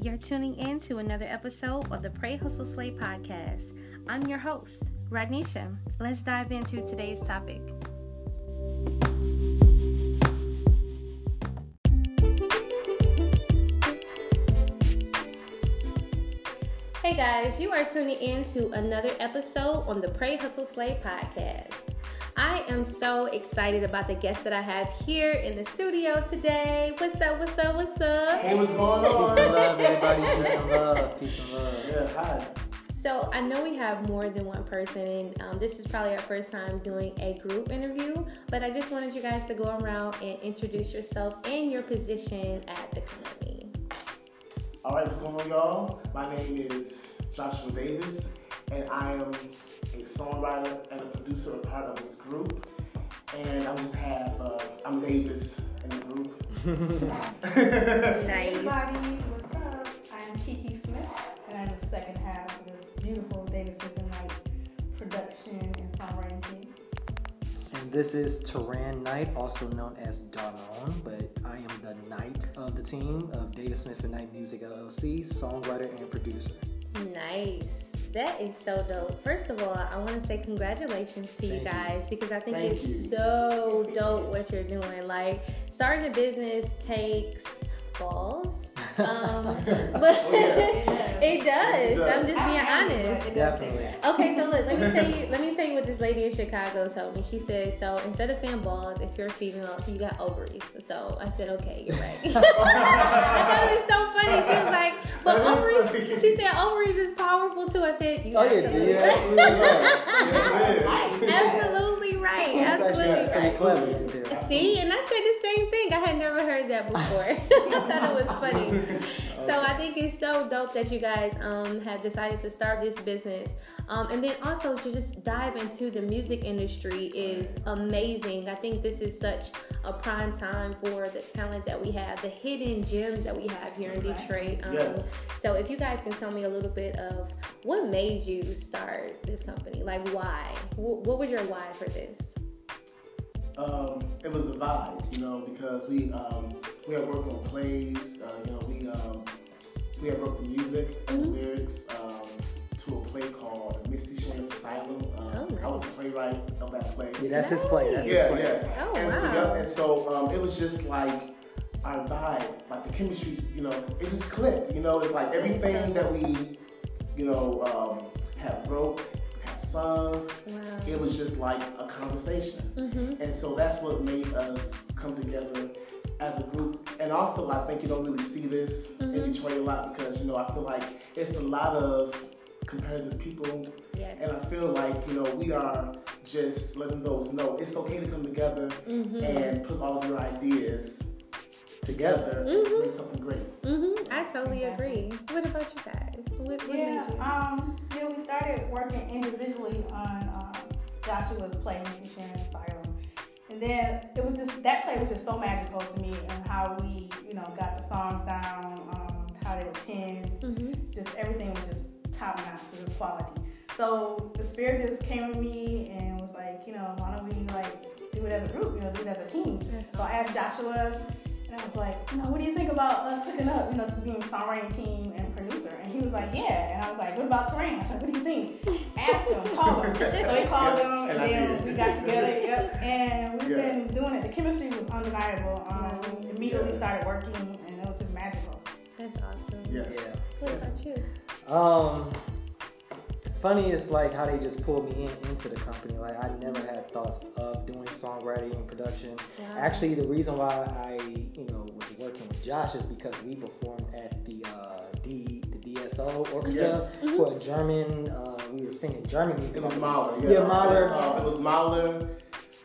You're tuning in to another episode of the Pray Hustle Slay podcast. I'm your host, Radnisha. Let's dive into today's topic. Hey guys, you are tuning in to another episode on the Pray Hustle Slay podcast. I am so excited about the guest that I have here in the studio today. What's up? What's up? What's up? Hey, what's going on? Peace and love, everybody. Peace and love. Peace and love. Yeah, hi. So I know we have more than one person, and um, this is probably our first time doing a group interview. But I just wanted you guys to go around and introduce yourself and your position at the company. All right, what's going on, y'all? My name is Joshua Davis, and I am a songwriter and a producer, a part of this group. And I'm just have, Uh, I'm Davis in the group. Nice. Everybody, what's up? I'm Kiki Smith, and I'm the second half of this beautiful Davis Smith and Knight production and songwriting team. And this is Taran Knight, also known as Darlon, but I am the knight of the team of Davis Smith and Knight Music LLC, songwriter and producer. Nice. That is so dope. First of all, I want to say congratulations to you Thank you. guys because I think Thank it's you. so dope what you're doing. Like starting a business takes balls. Um, but Oh, yeah. it does. It does. I'm just being I- I honest. does Definitely. Okay, so look, let me tell you, let me tell you what this lady in Chicago told me. She said, so instead of saying balls, if you're a female, you got ovaries. So I said, okay, you're right. I thought it was so funny. She was like, but That is ovaries. She said ovaries is powerful too. I said, you Oh, yeah, absolutely yeah, right. absolutely right. Yes, absolutely right. That's actually Absolutely that's pretty right. clever right there. See, and I said the same thing. I had never heard that before. I thought it was funny. So I think it's so dope that you guys um, have decided to start this business. Um, and then also to just dive into the music industry is amazing. I think this is such a prime time for the talent that we have, the hidden gems that we have here in Detroit. Um, Yes. So if you guys can tell me a little bit of what made you start this company, like why? Wh- What was your why for this? Um, it was the vibe, you know, because we um, we had worked on plays, uh, you know, we um, we had wrote the music and the lyrics um, to a play called Misty Shane's Asylum. Uh, Oh, I was the playwright of that play. Yeah, that's his play. That's his yeah, play. yeah. Oh, and, so, wow. yeah, and so um, it was just like our vibe, like the chemistry, you know, it just clicked. You know, it's like everything that we, you know, um, had wrote, had sung, Wow. it was just like a conversation. Mm-hmm. And so that's what made us come together as a group. And also, I think you don't really see this Mm-hmm. in Detroit a lot because, you know, I feel like it's a lot of competitive people. Yes. And I feel like, you know, we are just letting those know it's okay to come together Mm-hmm. and put all your ideas together and Mhm. make something great. Mm-hmm. I totally agree. What about you guys? What, what Yeah, made you? um, yeah, we started working individually on um, Joshua's play, Missy Sharon Asylum. And then it was just, that play was just so magical to me and how we, you know, got the songs down, um, how they were penned, mm-hmm. just everything was just top notch, it was quality. So the spirit just came to me and was like, you know, why don't we like do it as a group, you know, do it as a team. So I asked Joshua, and I was like, you know, what do you think about us hooking up, you know, to being songwriting team and producer? And he was like, yeah. And I was like, what about Terrain? I was like, what do you think? Ask him, call him. So we called him, and And then we got together. Yep. And we've Yeah. been doing it. The chemistry was undeniable. Um, we immediately Yeah. started working, and it was just magical. That's awesome. Yeah. Yeah. What about you? Um, funny is like how they just pulled me in into the company. Like I never had thoughts of doing songwriting and production. Wow. Actually, the reason why I you know was working with Josh is because we performed at the uh, D the DSO orchestra Yes. for a German. Uh, we were singing German music. It was Mahler. Yeah, Mahler. Uh, it was Mahler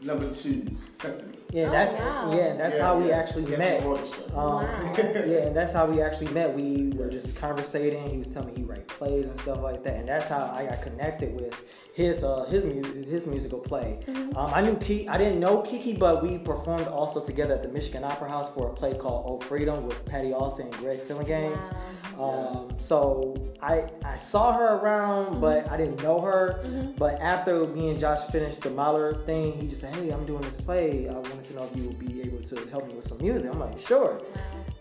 number two symphony. Yeah, Oh, that's wow. yeah, that's Yeah, how we yeah. actually Yes, met. Um, Wow. yeah, and that's how we actually met. We were just conversating. He was telling me he write plays and stuff like that, and that's how I got connected with his uh, his mu- his musical play. Mm-hmm. Um, I knew Kiki. I didn't know Kiki, but we performed also together at the Michigan Opera House for a play called "Oh Freedom" with Patti Austin and Greg Phillinganes. Wow. Um, so I I saw her around, but I didn't know her. Mm-hmm. But after me and Josh finished the Mahler thing, he just said, "Hey, I'm doing this play. I wanted to know if you would be able to help me with some music." I'm like, "Sure."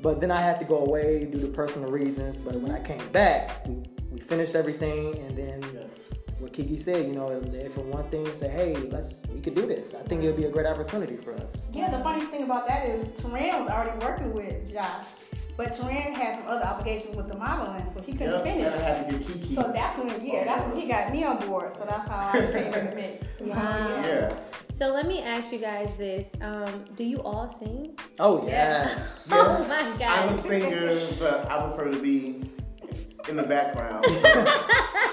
But then I had to go away due to personal reasons. But when I came back, we, we finished everything, and then Yes. what Kiki said, you know, they for one thing say, "Hey, let's we could do this." I think it'll be a great opportunity for us. Yeah, the funny thing about that is Teran was already working with Josh, but Teran had some other obligations with the modeling, so he couldn't Yep. finish. I had to get Kiki. So that's when, yeah, that's when he got me on board. So that's how I came in the mix. So, Wow. yeah. So let me ask you guys this: um, Do you all sing? Oh yes. Oh my God. I'm a singer, but I prefer to be in the background.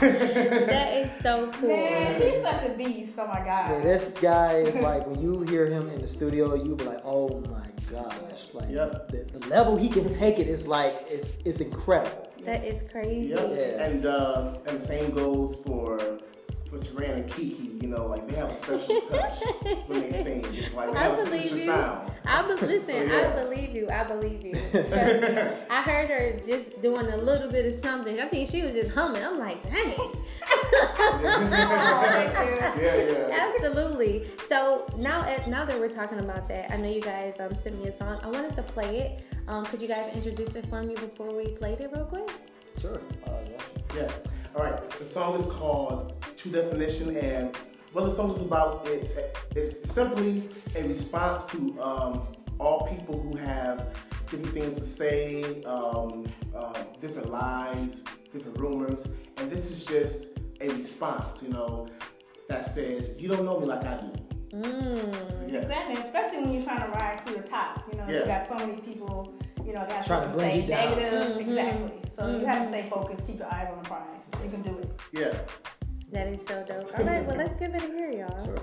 That is so cool. Man, he's such a beast. Oh my Yeah, god. this guy is like when you hear him in the studio, you'll be like, "Oh my gosh!" Like Yep. the, the level he can take it is like it's it's incredible. That is crazy. Yep. Yeah. And uh, and same goes for for Taran and Kiki. You know, like they have a special touch when they sing. It's like they I have a believe signature you. sound. I be- listen. So, yeah. I believe you. I believe you. Trust me. I heard her just doing a little bit of something. I think she was just humming. I'm like, dang. yeah, yeah. Absolutely. So now, at, now that we're talking about that, I know you guys um, sent me a song. I wanted to play it. Um, could you guys introduce it for me before we played it, real quick? Sure. Uh, yeah. Yeah. All right. The song is called True Definition, and what the song is about it's it's simply a response to um, all people who have different things to say, um, uh, different lies, different rumors, and this is just a response, you know, that says you don't know me like I do. Mm. So, yeah. Exactly, especially when you're trying to rise to the top. You know, Yeah. you got so many people, you know, got Trying to bring say you down. negative. Mhm. Exactly. So you have to stay focused, keep your eyes on Yeah. That is so dope. All right, well, let's give it a hear, y'all. Sure.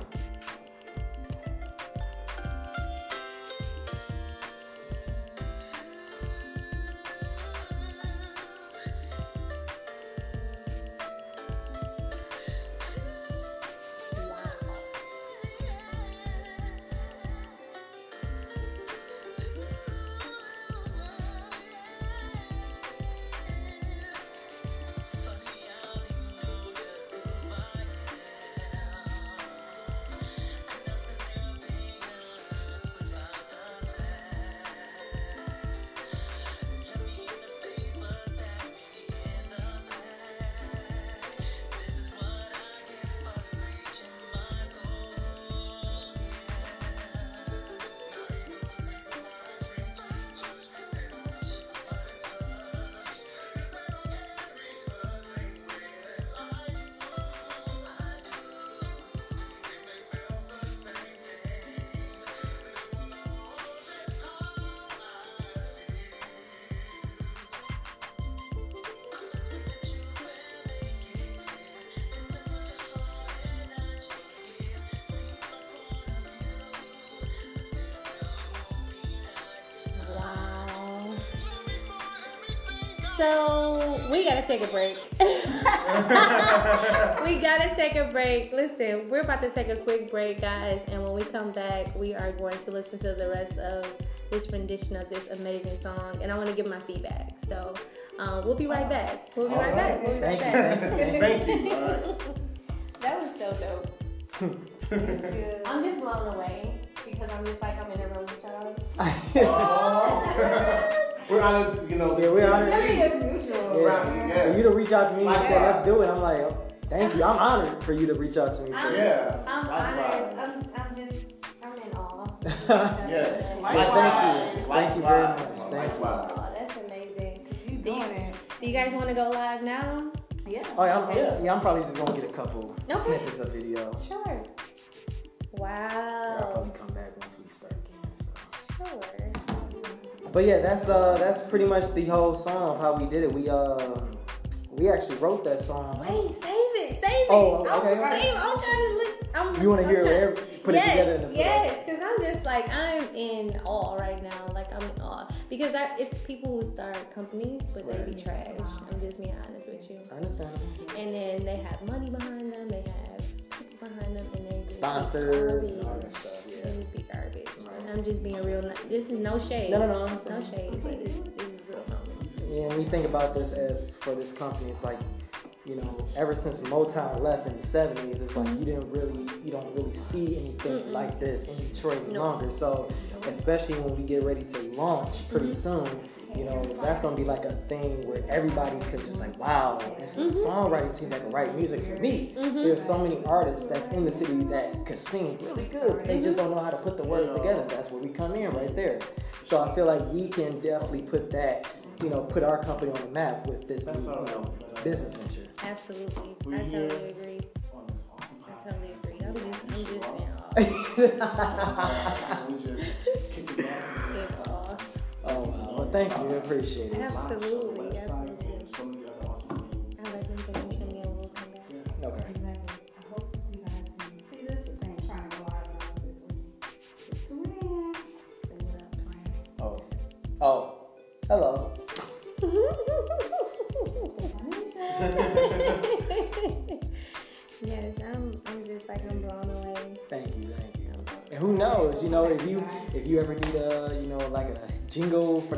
So we gotta take a break. we gotta take a break. Listen, we're about to take a quick break, guys, and when we come back, we are going to listen to the rest of this rendition of this amazing song, and I want to give my feedback. So um, we'll be right back. We'll be All right back. right. We'll be right Thank you. back. Thank you. Thank you. All right. That was so dope. Good. I'm just blown away because I'm just like I'm in a room with y'all. We're honored, you know. Yeah, we're honored. Really is mutual. We're honored, For yes. you to reach out to me and say, let's do it, I'm like, oh, thank you. I'm honored for you to reach out to me. I'm, Yeah, I'm honored. I'm, I'm just, I'm in awe. this. Yes. Well, thank you. Thank you very Likewise. much. Thank you. Oh, that's amazing. You Do you, doing it. do you guys want to go live now? Yeah. Oh, yeah, I'm, Yeah. yeah. I'm probably just gonna get a couple Okay. snippets of video. Sure. Wow. I'll probably come back once we start again. So. Sure. But yeah, that's uh that's pretty much the whole song of how we did it. We uh we actually wrote that song. Wait, save it, save it. Oh, I'm, okay, okay. save- I'm trying to look. I'm, You wanna hear trying- it, put yes, it together in the Yes, because I'm just like I'm in awe right now. Like I'm in awe because I, it's people who start companies, but they be trash. I'm just being honest with you. I understand. And then they have money behind them. They have people behind them, and they Sponsors and all that stuff, yeah. They just be garbage. I'm just being real. This is no shade. No, no, no, no shade, but it's, it's real honest. Yeah, and we think about this as for this company, it's like you know, ever since Motown left in the '70s, it's like you didn't really, you don't really see anything Mm-mm. like this in Detroit any No. longer. So, especially when we get ready to launch pretty Mm-hmm. soon, you know, that's gonna be like a thing where everybody could just like, wow, it's a mm-hmm. songwriting team that can write music for me. Mhm. There's so many artists that's in the city that could sing really good, but they just don't mm-hmm. know how to put the words together. That's where we come in right there. So I feel like we can definitely put that, you know, put our company on the map with this new, you know, business venture. Absolutely. I totally agree. On this awesome I totally agree. I'm just, I'm just podcast. thank you, I appreciate it. Absolutely. launch the website absolutely.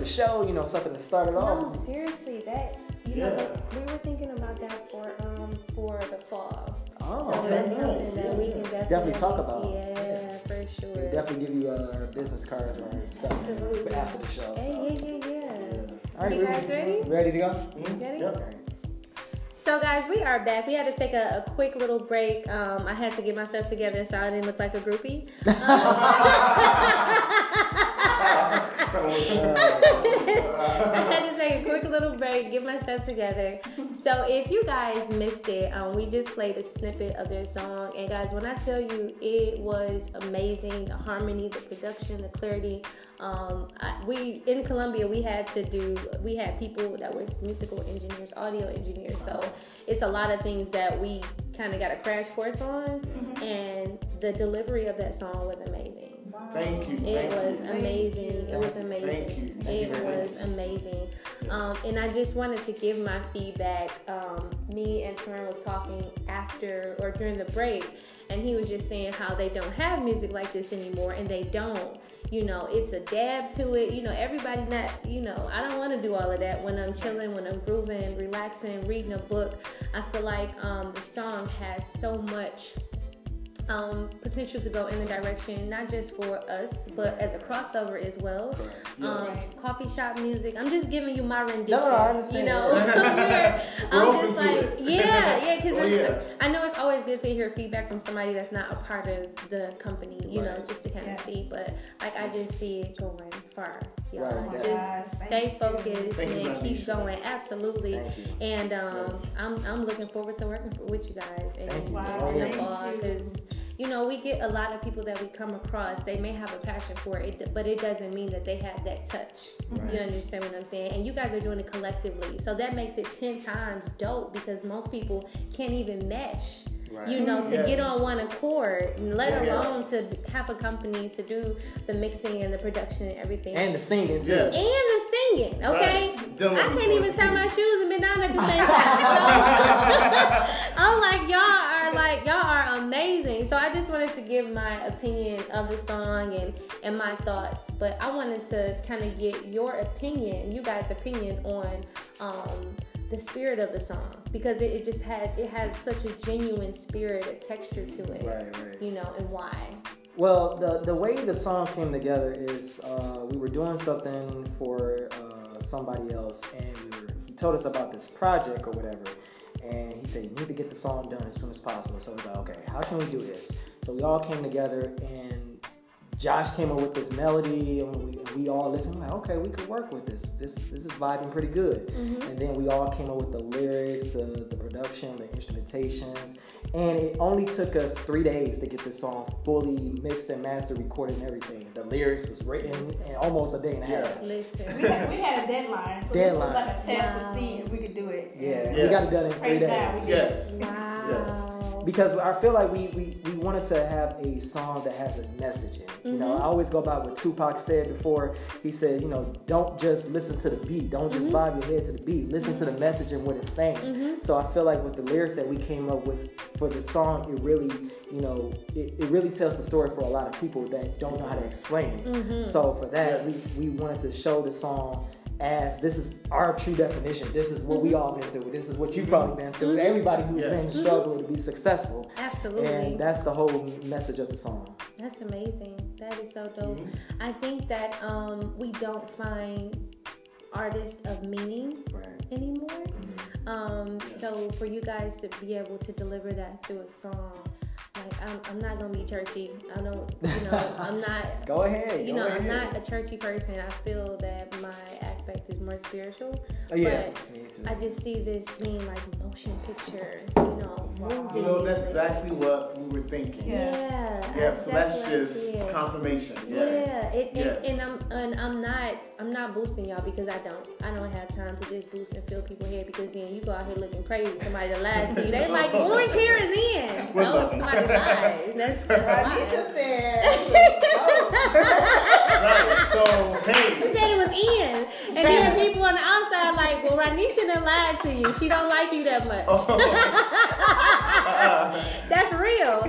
The show, you know, something to start it No, off. seriously, that you know, Yeah. that- we were thinking about that for um for the fall. Oh, so that's nice. something that we can definitely, Definitely talk about. Yeah, for sure. We'll definitely give you uh, business cards or stuff Absolutely. after the show. Hey, So. yeah, yeah, yeah. All You we- guys ready? Ready to go? Ready? Yep. All right. So, guys, we are back. We had to take a, a quick little break. Um, I had to get myself together so I didn't look like a groupie. I had to take a quick little break, get myself together. So, if you guys missed it, um, we just played a snippet of their song. And, guys, when I tell you it was amazing the harmony, the production, the clarity. Um, I, we in Colombia we had to do, we had people that was musical engineers, audio engineers. So, it's a lot of things that we kind of got a crash course on. And the delivery of that song was amazing. Thank you. It thank was you. amazing. It was amazing. Thank It was amazing. Um, and I just wanted to give my feedback. Um, me and Taryn was talking after or during the break, and he was just saying how they don't have music like this anymore, and they don't. You know, it's a dab to it. You know, everybody not. You know, I don't want to do all of that when I'm chilling, when I'm grooving, relaxing, reading a book. I feel like um, the song has so much um, potential to go in the direction not just for us, but as a crossover as well. Correct. Um, coffee shop music. I'm just giving you my rendition. No, no, I understand You know, that. where We're I'm just like, it. yeah, yeah, because Oh, yeah. I know it's always good to hear feedback from somebody that's not a part of the company. You know, just to kind of Yes. see. But like, I just see it going far. Y'all Right, just definitely. stay Thank focused Thank you, and keep Lanisha. going. Absolutely. And um, Yes. I'm I'm looking forward to working with you guys and, Thank you. and Wow, in the fall because you know we get a lot of people that we come across. They may have a passion for it, but it doesn't mean that they have that touch. Right. You understand what I'm saying? And you guys are doing it collectively, so that makes it ten times dope because most people can't even mesh. Right. You know, to Yes. get on one accord, let Yeah. alone to have a company to do the mixing and the production and everything And the singing too. Yes. and the singing, okay? Right. I can't even tie my shoes and bend down at the same time. So, I'm like, y'all are like, y'all are amazing. So I just wanted to give my opinion of the song and and my thoughts, but I wanted to kind of get your opinion, you guys' opinion on um the spirit of the song because it, it just has it has such a genuine spirit, a texture to it, Right, right. you know, and why. Well, the the way the song came together is uh, we were doing something for uh, somebody else, and we were, he told us about this project or whatever, and he said you need to get the song done as soon as possible. So we thought, okay, how can we do this? So we all came together, and Josh came up with this melody, and we, and we all listened. Like, okay, we could work with this. This this is vibing pretty good. Mm-hmm. And then we all came up with the lyrics, the the production, the instrumentations, and it only took us three days to get this song fully mixed and mastered, recorded, and everything. The lyrics was written in almost a day and a half. Listen. We had, we had a deadline. So Deadline. This was like a test Wow. to see if we could do it. Yeah, Yeah. we got it done in three Praise days. did. Yes. Wow. Because I feel like we, we, we wanted to have a song that has a message in it. You know, mm-hmm. I always go by what Tupac said before. He said, you know, don't just listen to the beat. Don't just mm-hmm. bob your head to the beat. Listen to the message and what it's saying. Mm-hmm. So I feel like with the lyrics that we came up with for the song, it really, you know, it, it really tells the story for a lot of people that don't know how to explain it. So for that, Yes. we, we wanted to show the song as this is our true definition. This is what we Mm-hmm. all been through. This is what you've probably been through. Everybody who's Yes. been struggling to be successful. Absolutely. And that's the whole message of the song. That's amazing. That is so dope. Mm-hmm. I think that um, we don't find artists of meaning Right. anymore. Mm-hmm. Um, so for you guys to be able to deliver that through a song, like I'm, I'm not gonna be churchy. I don't, you know, I'm not. Go ahead. You go know, ahead. I'm not a churchy person. I feel that my aspect is more spiritual. Oh, yeah. But Me too. I just see this being like motion picture, you know, movie. You know, that's music. exactly what we were thinking. Yeah. Yeah. Yeah, so that's what just confirmation. Yeah, Yeah. it, and, Yes. and I'm and I'm not I'm not boosting y'all because I don't I don't have time to just boost and fill people here because then you go out here looking crazy. Somebody that lies to you. They like orange hair is in. We're no, looking. somebody lied. That's that's a lie. Ranisha said, Right. So He hey, said it was in, and then people on the outside like, well, Ranisha done lied to you. She don't like you that much. Oh. That's real.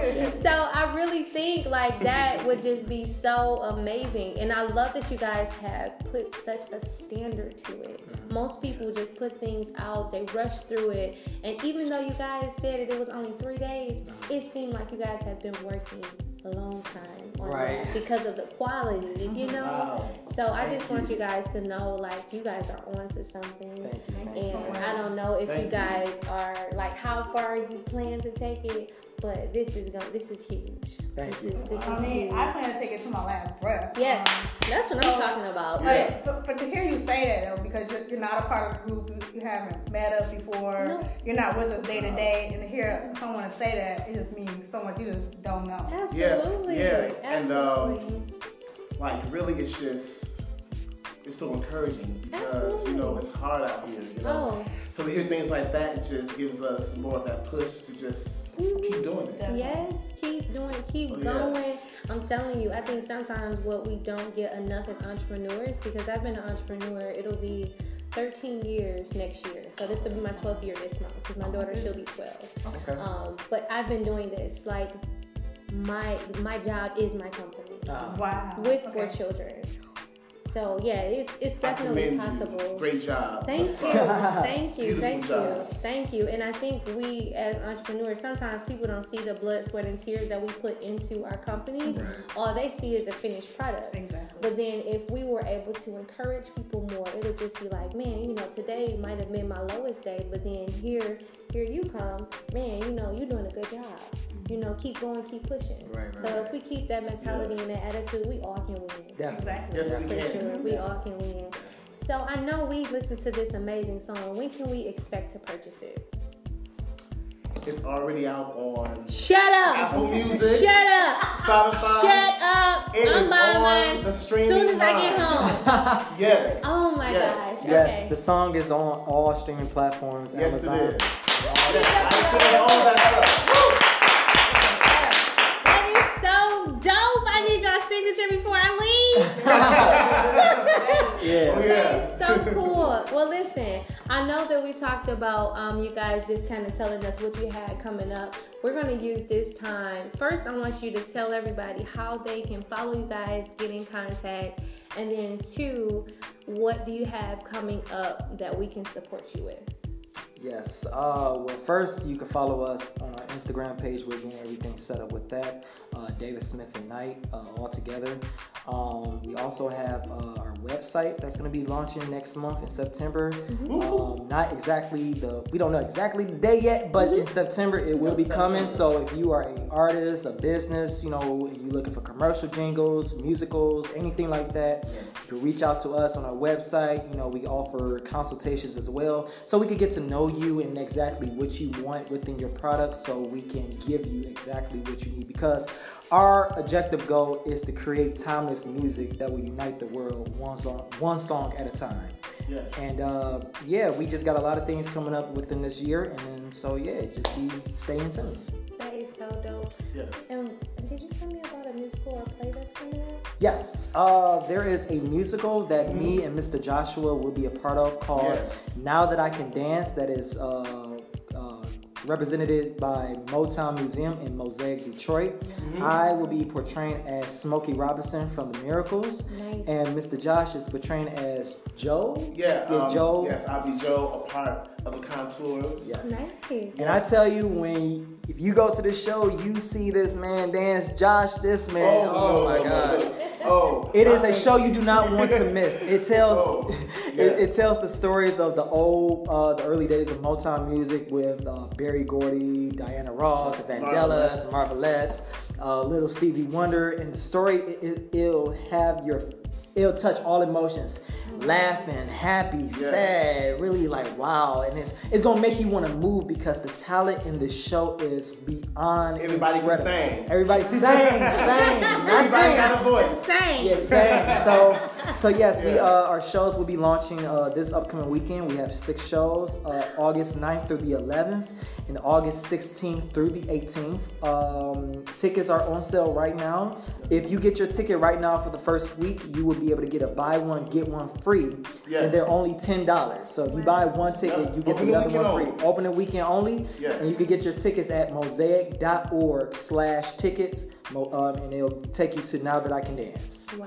So I really think like that would just be so amazing. And I love that you guys have put such a standard to it. Most people just put things out, they rush through it. And even though you guys said that it was only three days, it seemed like you guys have been working a long time on Right. that because of the quality, you mm-hmm. know? Wow. So I Thank just want you. you guys to know like you guys are on to something. Thank you. Thank you. And I don't know if Thank you you. guys are like how far you plan to take it, but this is going this is huge. Thank this you. Is, this I is mean, huge. I plan to take it to my last breath. Yes, Um, that's what I'm talking about. Yeah. Yes. But, but to hear you say that though, because you're, you're not a part of the group, you, you haven't met us before, No. you're not with us day to day, and to hear someone say that, it just means so much you just don't know. Absolutely. yeah, and, um, like really, it's just it's so encouraging because Absolutely. you know it's hard out here. You know, oh, so to hear things like that it just gives us more of that push to just keep doing it. Yes. Keep doing. Keep Oh, yeah. going. I'm telling you. I think sometimes what we don't get enough as entrepreneurs, because I've been an entrepreneur. It'll be 13 years next year. So this will be my 12th year this month because my daughter she'll be 12. Okay. Um, but I've been doing this like my my job is my company Ah. Wow. with four children. So yeah, it's it's definitely commend you. possible. Great job. Thank Thus you, far. thank you, thank job. you, thank you. And I think we as entrepreneurs, sometimes people don't see the blood, sweat, and tears that we put into our companies. All they see is a finished product. Exactly. But then if we were able to encourage people more, it would just be like, man, you know, today might have been my lowest day, but then here, here you come, man, you know, you're doing a good job. You know, keep going, keep pushing. Right, right, so if we keep that mentality and that attitude, we all can win. Definitely. Exactly. Yes, we For can. sure, we all can win. So I know we listened to this amazing song. When can we expect to purchase it? It's already out on Shut up! Apple Music, Shut up! Spotify. Shut up! It I'm is buying on mine the as streaming soon as I get home. Yes. Oh my yes. gosh. Yes, Okay. the song is on all streaming platforms. Yes, Amazon. it is. Yes, iTunes, all that stuff. Yeah. Oh, yeah. So cool. Well, listen, I know that we talked about um, you guys just kind of telling us what you had coming up. We're going to use this time. First, I want you to tell everybody how they can follow you guys, get in contact, and then two, what do you have coming up that we can support you with? Yes. Uh, well, first, you can follow us on our Instagram page. We're getting everything set up with that. Uh, Davis Smith and Knight, uh, all together. Um, we also have uh, our website that's going to be launching next month in September. Um, not exactly the, we don't know exactly the day yet, but in September it will be coming. So if you are an artist, a business, you know, and you're looking for commercial jingles, musicals, anything like that, you can reach out to us on our website. You know, we offer consultations as well, so we can get to know you and exactly what you want within your product, so we can give you exactly what you need. Because our objective goal is to create timeless music that will unite the world one song, one song at a time. Yes. And uh, yeah, we just got a lot of things coming up within this year, and then, so yeah, just be stay in tune. That is so dope. Yes. And did you tell me about a musical or play that's coming up? Yes, uh, there is a musical that me and Mr. Joshua will be a part of called Yes. Now That I Can Dance. That is uh, represented by Motown Museum in Mosaic, Detroit. Mm-hmm. I will be portraying as Smokey Robinson from The Miracles, Nice. and Mr. Josh is portraying as Joe. Yeah, yeah, um, Joe. Yes, I'll be Joe, a part of the Contours. Yes. Nice. And I tell you, when if you go to the show, you see this man dance, Josh. This man, oh, my gosh. Oh, it is a show you do not want to miss. It tells Oh, it, it tells the stories of the old, uh, the early days of Motown music with uh, Berry Gordy, Diana Ross, the Vandellas, Marvelettes, uh, Little Stevie Wonder, and the story it, it, it'll have your, it'll touch all emotions, laughing, happy, sad, really like wow, and it's it's gonna make you want to move because the talent in the show is beyond Everybody can incredible. sing. Everybody sing, sing, not Everybody sing. got a voice. Same. Yes, same. So, so yes, we uh, our shows will be launching uh, this upcoming weekend. We have six shows: uh, August 9th through the 11th, and August 16th through the 18th. Um, tickets are on sale right now. If you get your ticket right now for the first week, you will be able to get a buy one get one free, Yes. and they're only ten dollars. So if you buy one ticket, Yep. you get Open the the other one free. only. Open the weekend only, Yes. and you can get your tickets at mosaic.org/slash tickets, um, and it'll take you to Now That I Can Dance. Wow.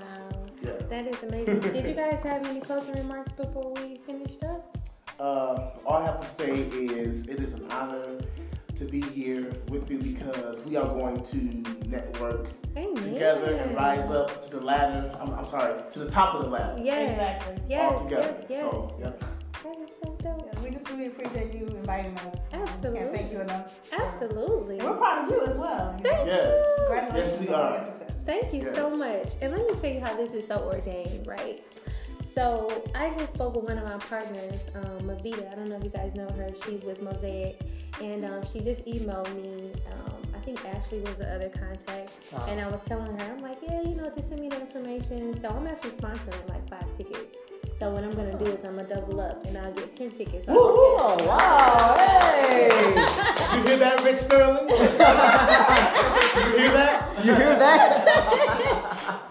Yeah. That is amazing. Did you guys have any closing remarks before we finished up? Uh, all I have to say is it is an honor to be here with you because we are going to network Amen. together and rise up to the ladder. I'm, I'm sorry, to the top of the ladder. Yes. Exactly. Yes. all together. Yes. Yes. So, yeah. That is so dope. Yeah, we just really appreciate you inviting us. Absolutely. Can't thank you enough. Absolutely. And we're proud of you as well. Thank Yes. you. Yes, we are. Thank you Yes. so much. And let me tell you how this is so ordained, right? So I just spoke with one of my partners, um, Mavita. I don't know if you guys know her. She's with Mosaic, and um, she just emailed me. Um, I think Ashley was the other contact, Uh-huh. and I was telling her, I'm like, yeah, you know, just send me the information. So I'm actually sponsoring like five tickets. So what I'm gonna do is I'm gonna double up, and I'll get ten tickets. off Oh, wow, hey! You hear that, Rick Sterling? you hear that? You hear that?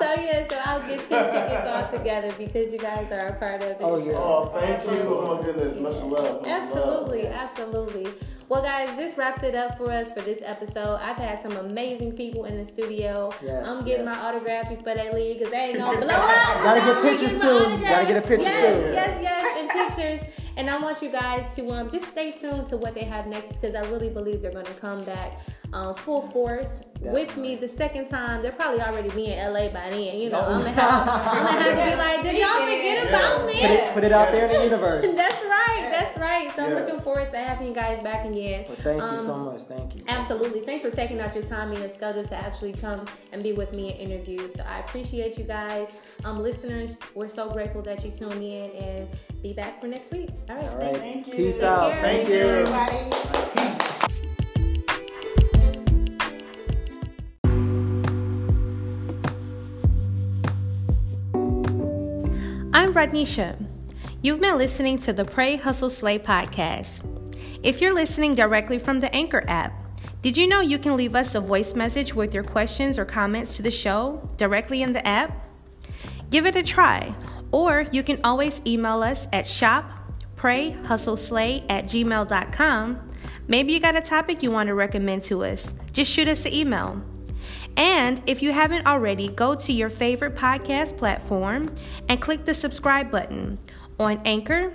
So yeah, so I'll get ten tickets all together because you guys are a part of it. Oh, yeah. Oh, thank you. Oh my goodness, much love. Much Absolutely, love. absolutely. Well, guys, this wraps it up for us for this episode. I've had some amazing people in the studio. Yes, I'm getting yes. my autograph before they leave because they ain't gonna blow up. Gotta get pictures too. my Gotta get a picture yes, too. Yes, yes, and pictures. And I want you guys to um just stay tuned to what they have next because I really believe they're gonna come back um, full force with me the second time. They'll probably already be in LA by then. You know. I'm gonna have, I'm gonna have to be like, did y'all forget about me? Put it, put it out there in the universe. That's right. That's right. So I'm Yes. looking forward to having you guys back again. Well, thank you Um, so much. Thank you. Absolutely. Thanks for taking out your time in your schedule to actually come and be with me and interview. So I appreciate you guys. Um, listeners, we're so grateful that you tuned in and be back for next week. All right. All right. Thank you. Peace Take out. care. Thank Thank you. you. Everybody. I'm Radnisha. You've been listening to the Pray Hustle Slay podcast. If you're listening directly from the Anchor app, did you know you can leave us a voice message with your questions or comments to the show directly in the app? Give it a try, or you can always email us at shopprayhustleslay at gmail.com. Maybe you got a topic you want to recommend to us. Just shoot us an email. And if you haven't already, go to your favorite podcast platform and click the subscribe button on Anchor,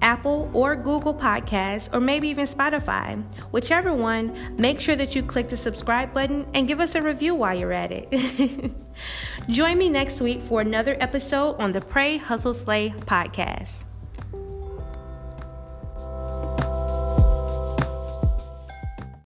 Apple, or Google Podcasts, or maybe even Spotify. Whichever one, make sure that you click the subscribe button and give us a review while you're at it. Join me next week for another episode on the Pray Hustle Slay podcast.